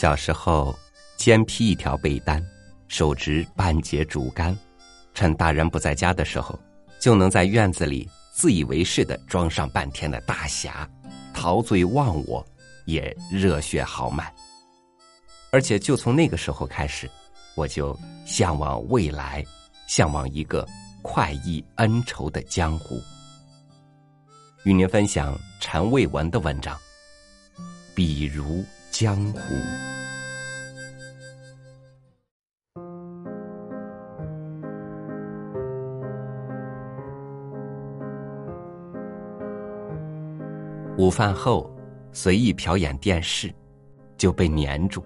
小时候，肩披一条被单，手执半截竹竿，趁大人不在家的时候，就能在院子里自以为是的装上半天的大侠，陶醉忘我，也热血豪迈。而且就从那个时候开始，我就向往未来，向往一个快意恩仇的江湖。与您分享陈卫文的文章，比如。江湖，午饭后随意瞟眼电视，就被粘住。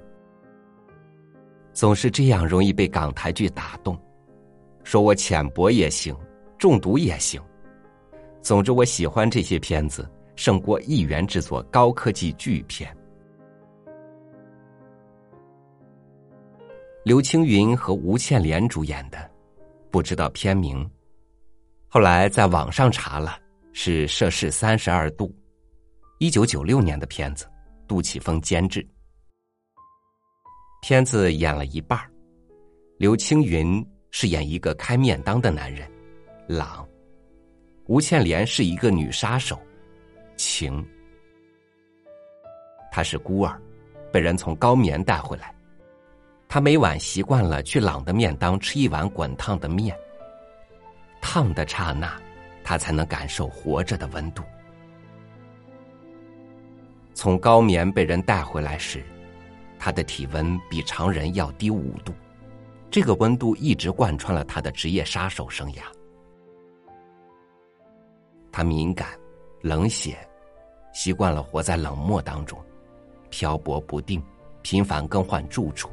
总是这样容易被港台剧打动，说我浅薄也行，中毒也行。总之，我喜欢这些片子，胜过一元制作高科技巨片。刘青云和吴倩莲主演的，不知道片名。后来在网上查了，是摄氏三十二度，一九九六年的片子，杜琪峰监制。片子演了一半刘青云饰演一个开面当的男人，朗；吴倩莲是一个女杀手，晴。她是孤儿，被人从高棉带回来。他每晚习惯了去朗的面当吃一碗滚烫的面，烫的刹那，他才能感受活着的温度。从高棉被人带回来时，他的体温比常人要低五度，这个温度一直贯穿了他的职业杀手生涯。他敏感、冷血，习惯了活在冷漠当中，漂泊不定，频繁更换住处。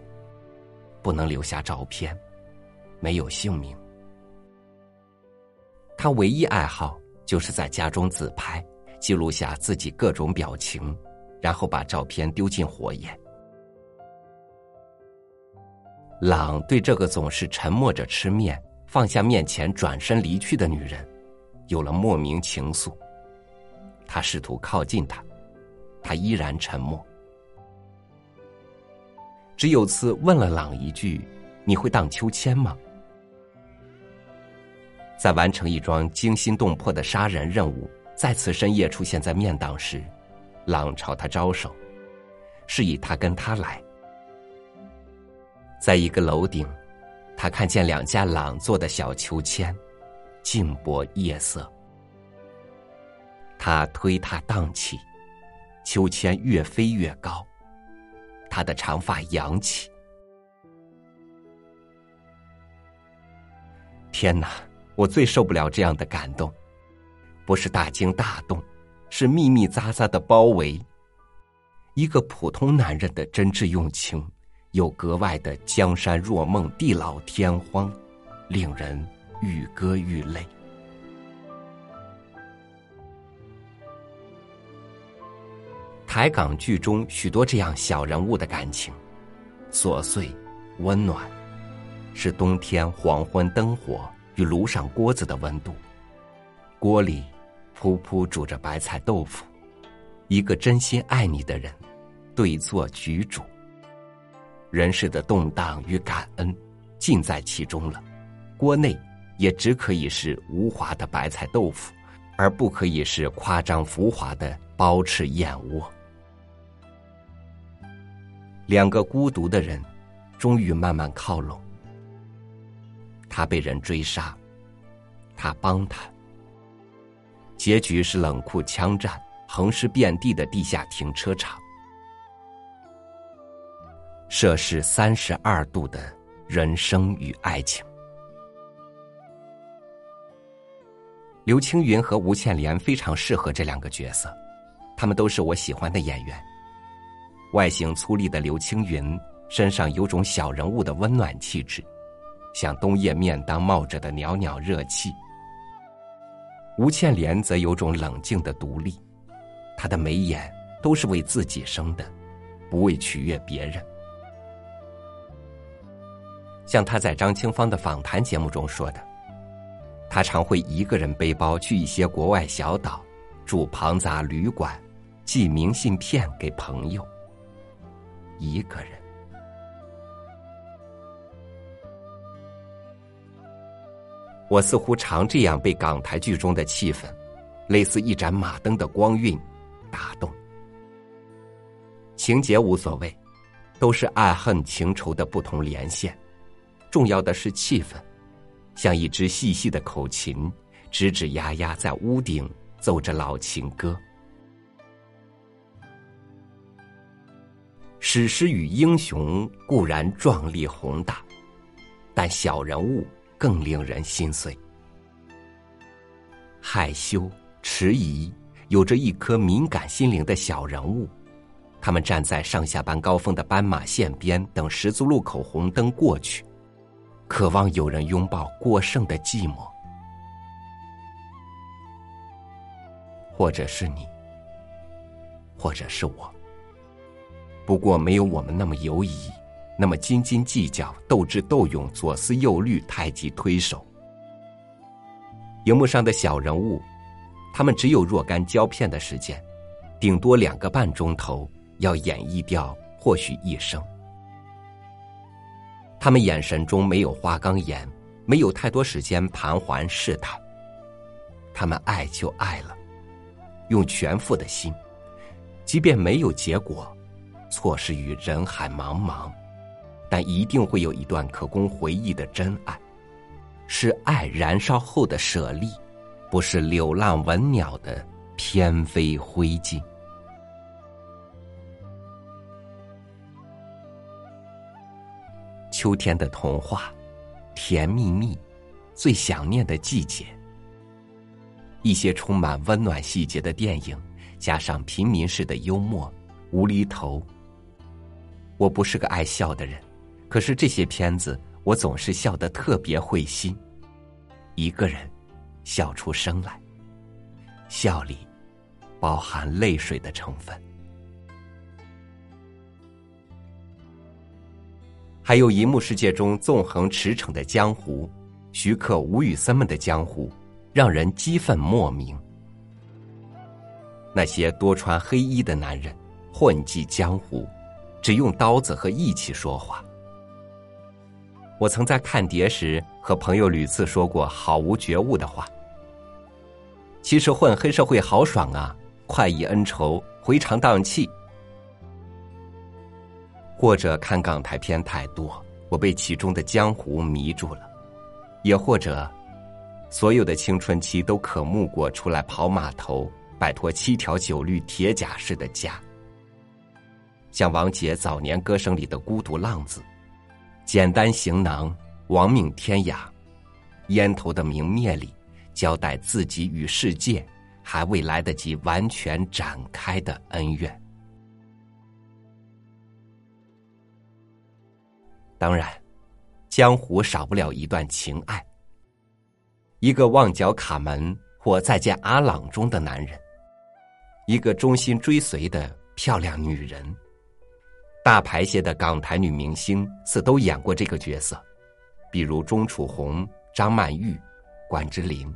不能留下照片，没有姓名。他唯一爱好就是在家中自拍，记录下自己各种表情，然后把照片丢进火焰。朗对这个总是沉默着吃面、放下面前转身离去的女人，有了莫名情愫。他试图靠近她，她依然沉默。只有次问了朗一句：“你会荡秋千吗？”在完成一桩惊心动魄的杀人任务，再次深夜出现在面档时，朗朝他招手，示意他跟他来。在一个楼顶，他看见两架朗做的小秋千，静泊夜色。他推他荡起，秋千越飞越高。他的长发扬起，天哪！我最受不了这样的感动，不是大惊大动，是密密匝匝的包围。一个普通男人的真挚用情，又格外的江山若梦，地老天荒，令人欲歌欲泪。台港剧中许多这样小人物的感情，琐碎、温暖，是冬天黄昏灯火与炉上锅子的温度。锅里噗噗煮着白菜豆腐，一个真心爱你的人，对坐举煮。人世的动荡与感恩，尽在其中了。锅内也只可以是无华的白菜豆腐，而不可以是夸张浮华的包翅燕窝。两个孤独的人，终于慢慢靠拢。他被人追杀，他帮他。结局是冷酷枪战，横尸遍地的地下停车场。摄氏三十二度的人生与爱情。刘青云和吴倩莲非常适合这两个角色，他们都是我喜欢的演员。外形粗粝的刘青云身上有种小人物的温暖气质，像冬夜面当冒着的袅袅热气。吴倩莲则有种冷静的独立，她的眉眼都是为自己生的，不为取悦别人。像她在张清芳的访谈节目中说的，她常会一个人背包去一些国外小岛，住庞杂旅馆，寄明信片给朋友。一个人。我似乎常这样被港台剧中的气氛，类似一盏马灯的光晕打动。情节无所谓，都是爱恨情仇的不同连线，重要的是气氛，像一支细细的口琴，吱吱呀呀在屋顶奏着老情歌。史诗与英雄固然壮丽宏大，但小人物。更令人心碎。害羞、迟疑，有着一颗敏感心灵的小人物，他们站在上下班高峰的斑马线边，等十字路口红灯过去，渴望有人拥抱过剩的寂寞，或者是你，或者是我。不过，没有我们那么犹疑。那么斤斤计较、斗智斗勇、左思右虑、太极推手，荧幕上的小人物，他们只有若干胶片的时间，顶多两个半钟头，要演绎掉或许一生。他们眼神中没有花岗岩，没有太多时间盘桓试探。他们爱就爱了，用全副的心，即便没有结果，错失于人海茫茫。但一定会有一段可供回忆的真爱，是爱燃烧后的舍利，不是流浪文鸟的翩飞灰烬。秋天的童话，甜蜜蜜，最想念的季节。一些充满温暖细节的电影，加上平民式的幽默、无厘头。我不是个爱笑的人。可是这些片子，我总是笑得特别会心，一个人笑出声来，笑里包含泪水的成分。还有银幕世界中纵横驰骋的江湖，徐克、吴宇森们的江湖，让人激愤莫名。那些多穿黑衣的男人，混迹江湖，只用刀子和义气说话。我曾在看碟时和朋友屡次说过毫无觉悟的话。其实混黑社会好爽啊，快意恩仇，回肠荡气。或者看港台片太多，我被其中的江湖迷住了；也或者，所有的青春期都渴慕过出来跑码头，摆脱七条九律铁甲式的家，像王杰早年歌声里的孤独浪子。简单行囊，亡命天涯，烟头的明灭里，交代自己与世界还未来得及完全展开的恩怨。当然，江湖少不了一段情爱。一个旺角卡门或再见阿朗中的男人，一个忠心追随的漂亮女人。大牌些的港台女明星似都演过这个角色，比如钟楚红、张曼玉、关之琳。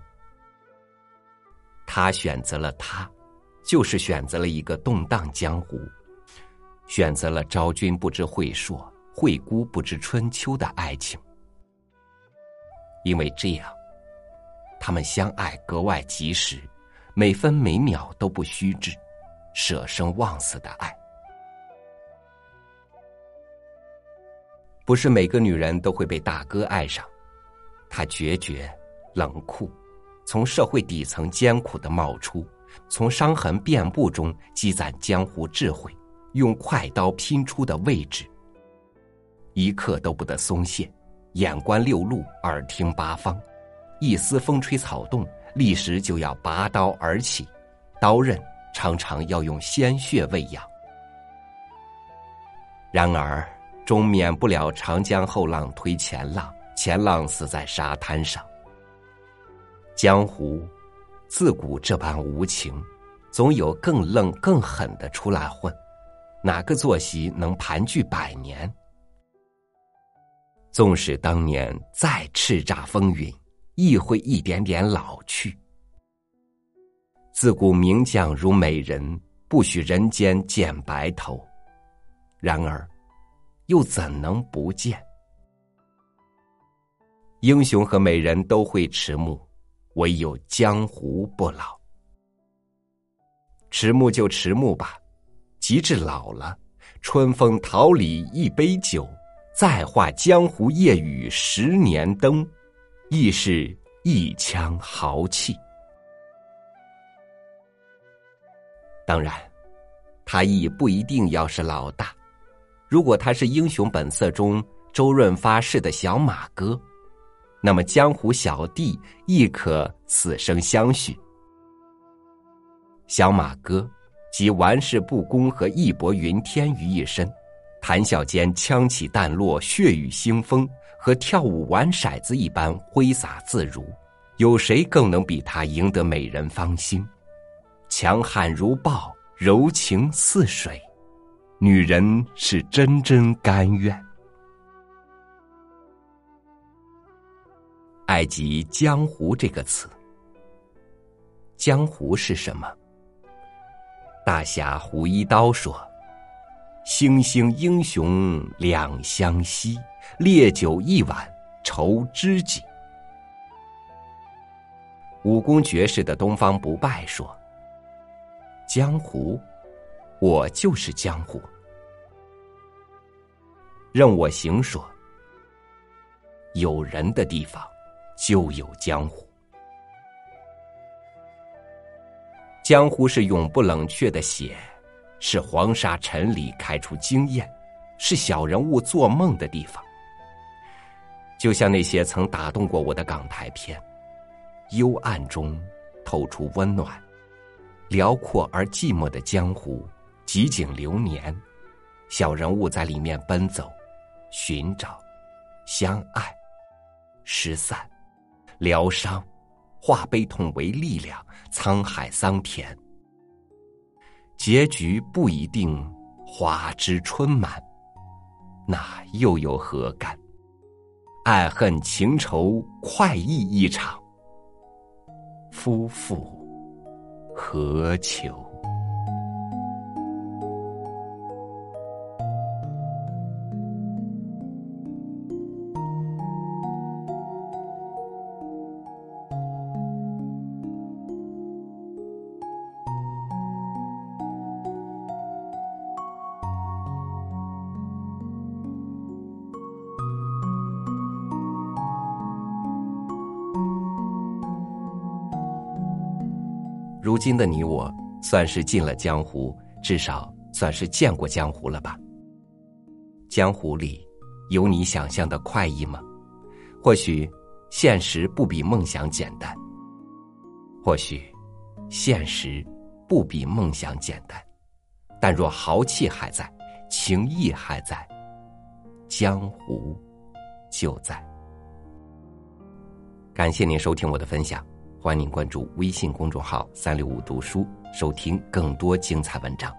他选择了他，就是选择了一个动荡江湖，选择了昭君不知晦朔、惠姑不知春秋的爱情。因为这样，他们相爱格外及时，每分每秒都不虚掷，舍生忘死的爱。不是每个女人都会被大哥爱上，他决绝、冷酷，从社会底层艰苦的冒出，从伤痕遍布中积攒江湖智慧，用快刀拼出的位置，一刻都不得松懈，眼观六路，耳听八方，一丝风吹草动，立时就要拔刀而起，刀刃常常要用鲜血喂养。然而。终免不了长江后浪推前浪，前浪死在沙滩上。江湖自古这般无情，总有更愣更狠的出来混。哪个坐席能盘踞百年？纵使当年再叱咤风云，亦会一点点老去。自古名将如美人，不许人间见白头。然而。又怎能不见？英雄和美人都会迟暮，唯有江湖不老。迟暮就迟暮吧，及至老了，春风桃李一杯酒，再画江湖夜雨十年灯，亦是一腔豪气。当然，他亦不一定要是老大。如果他是《英雄本色》中周润发式的小马哥，那么江湖小弟亦可此生相许。小马哥集玩世不恭和义薄云天于一身，谈笑间枪起弹落，血雨腥风，和跳舞玩骰子一般挥洒自如。有谁更能比他赢得美人芳心？强悍如豹，柔情似水，女人是真真甘愿。爱及江湖这个词，江湖是什么？大侠胡一刀说：“星星英雄两相惜，烈酒一碗酬知己。”武功绝世的东方不败说。江湖，我就是江湖。任我行说：有人的地方，就有江湖。江湖是永不冷却的血，是黄沙尘里开出经验，是小人物做梦的地方。就像那些曾打动过我的港台片，幽暗中透出温暖。辽阔而寂寞的江湖，几景流年，小人物在里面奔走、寻找、相爱、失散、疗伤，化悲痛为力量，沧海桑田。结局不一定花枝春满，那又有何干？爱恨情仇快意一场，夫妇。何求？如今的你我，算是进了江湖，至少算是见过江湖了吧？江湖里有你想象的快意吗？或许现实不比梦想简单，或许现实不比梦想简单，但若豪气还在，情谊还在，江湖就在。感谢您收听我的分享。欢迎关注微信公众号“三六五读书”，收听更多精彩文章。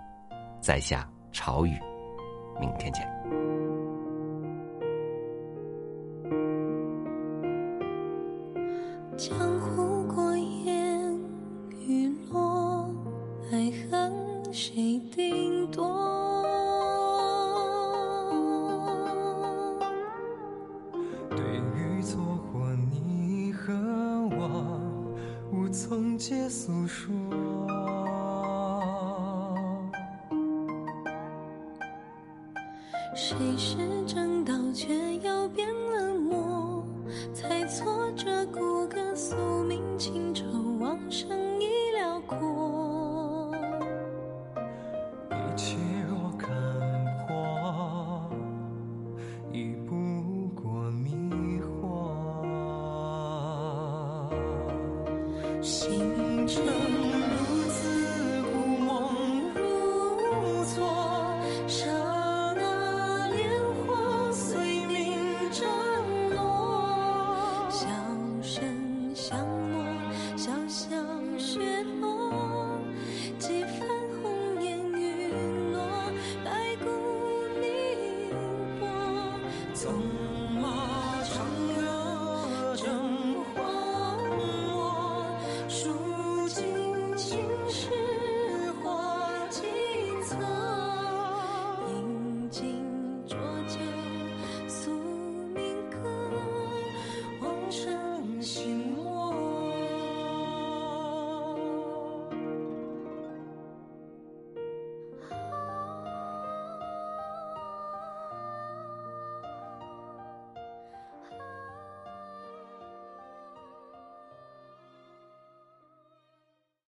在下朝雨，明天见。谁是正道却又变了魔？猜错这骨骼宿命情仇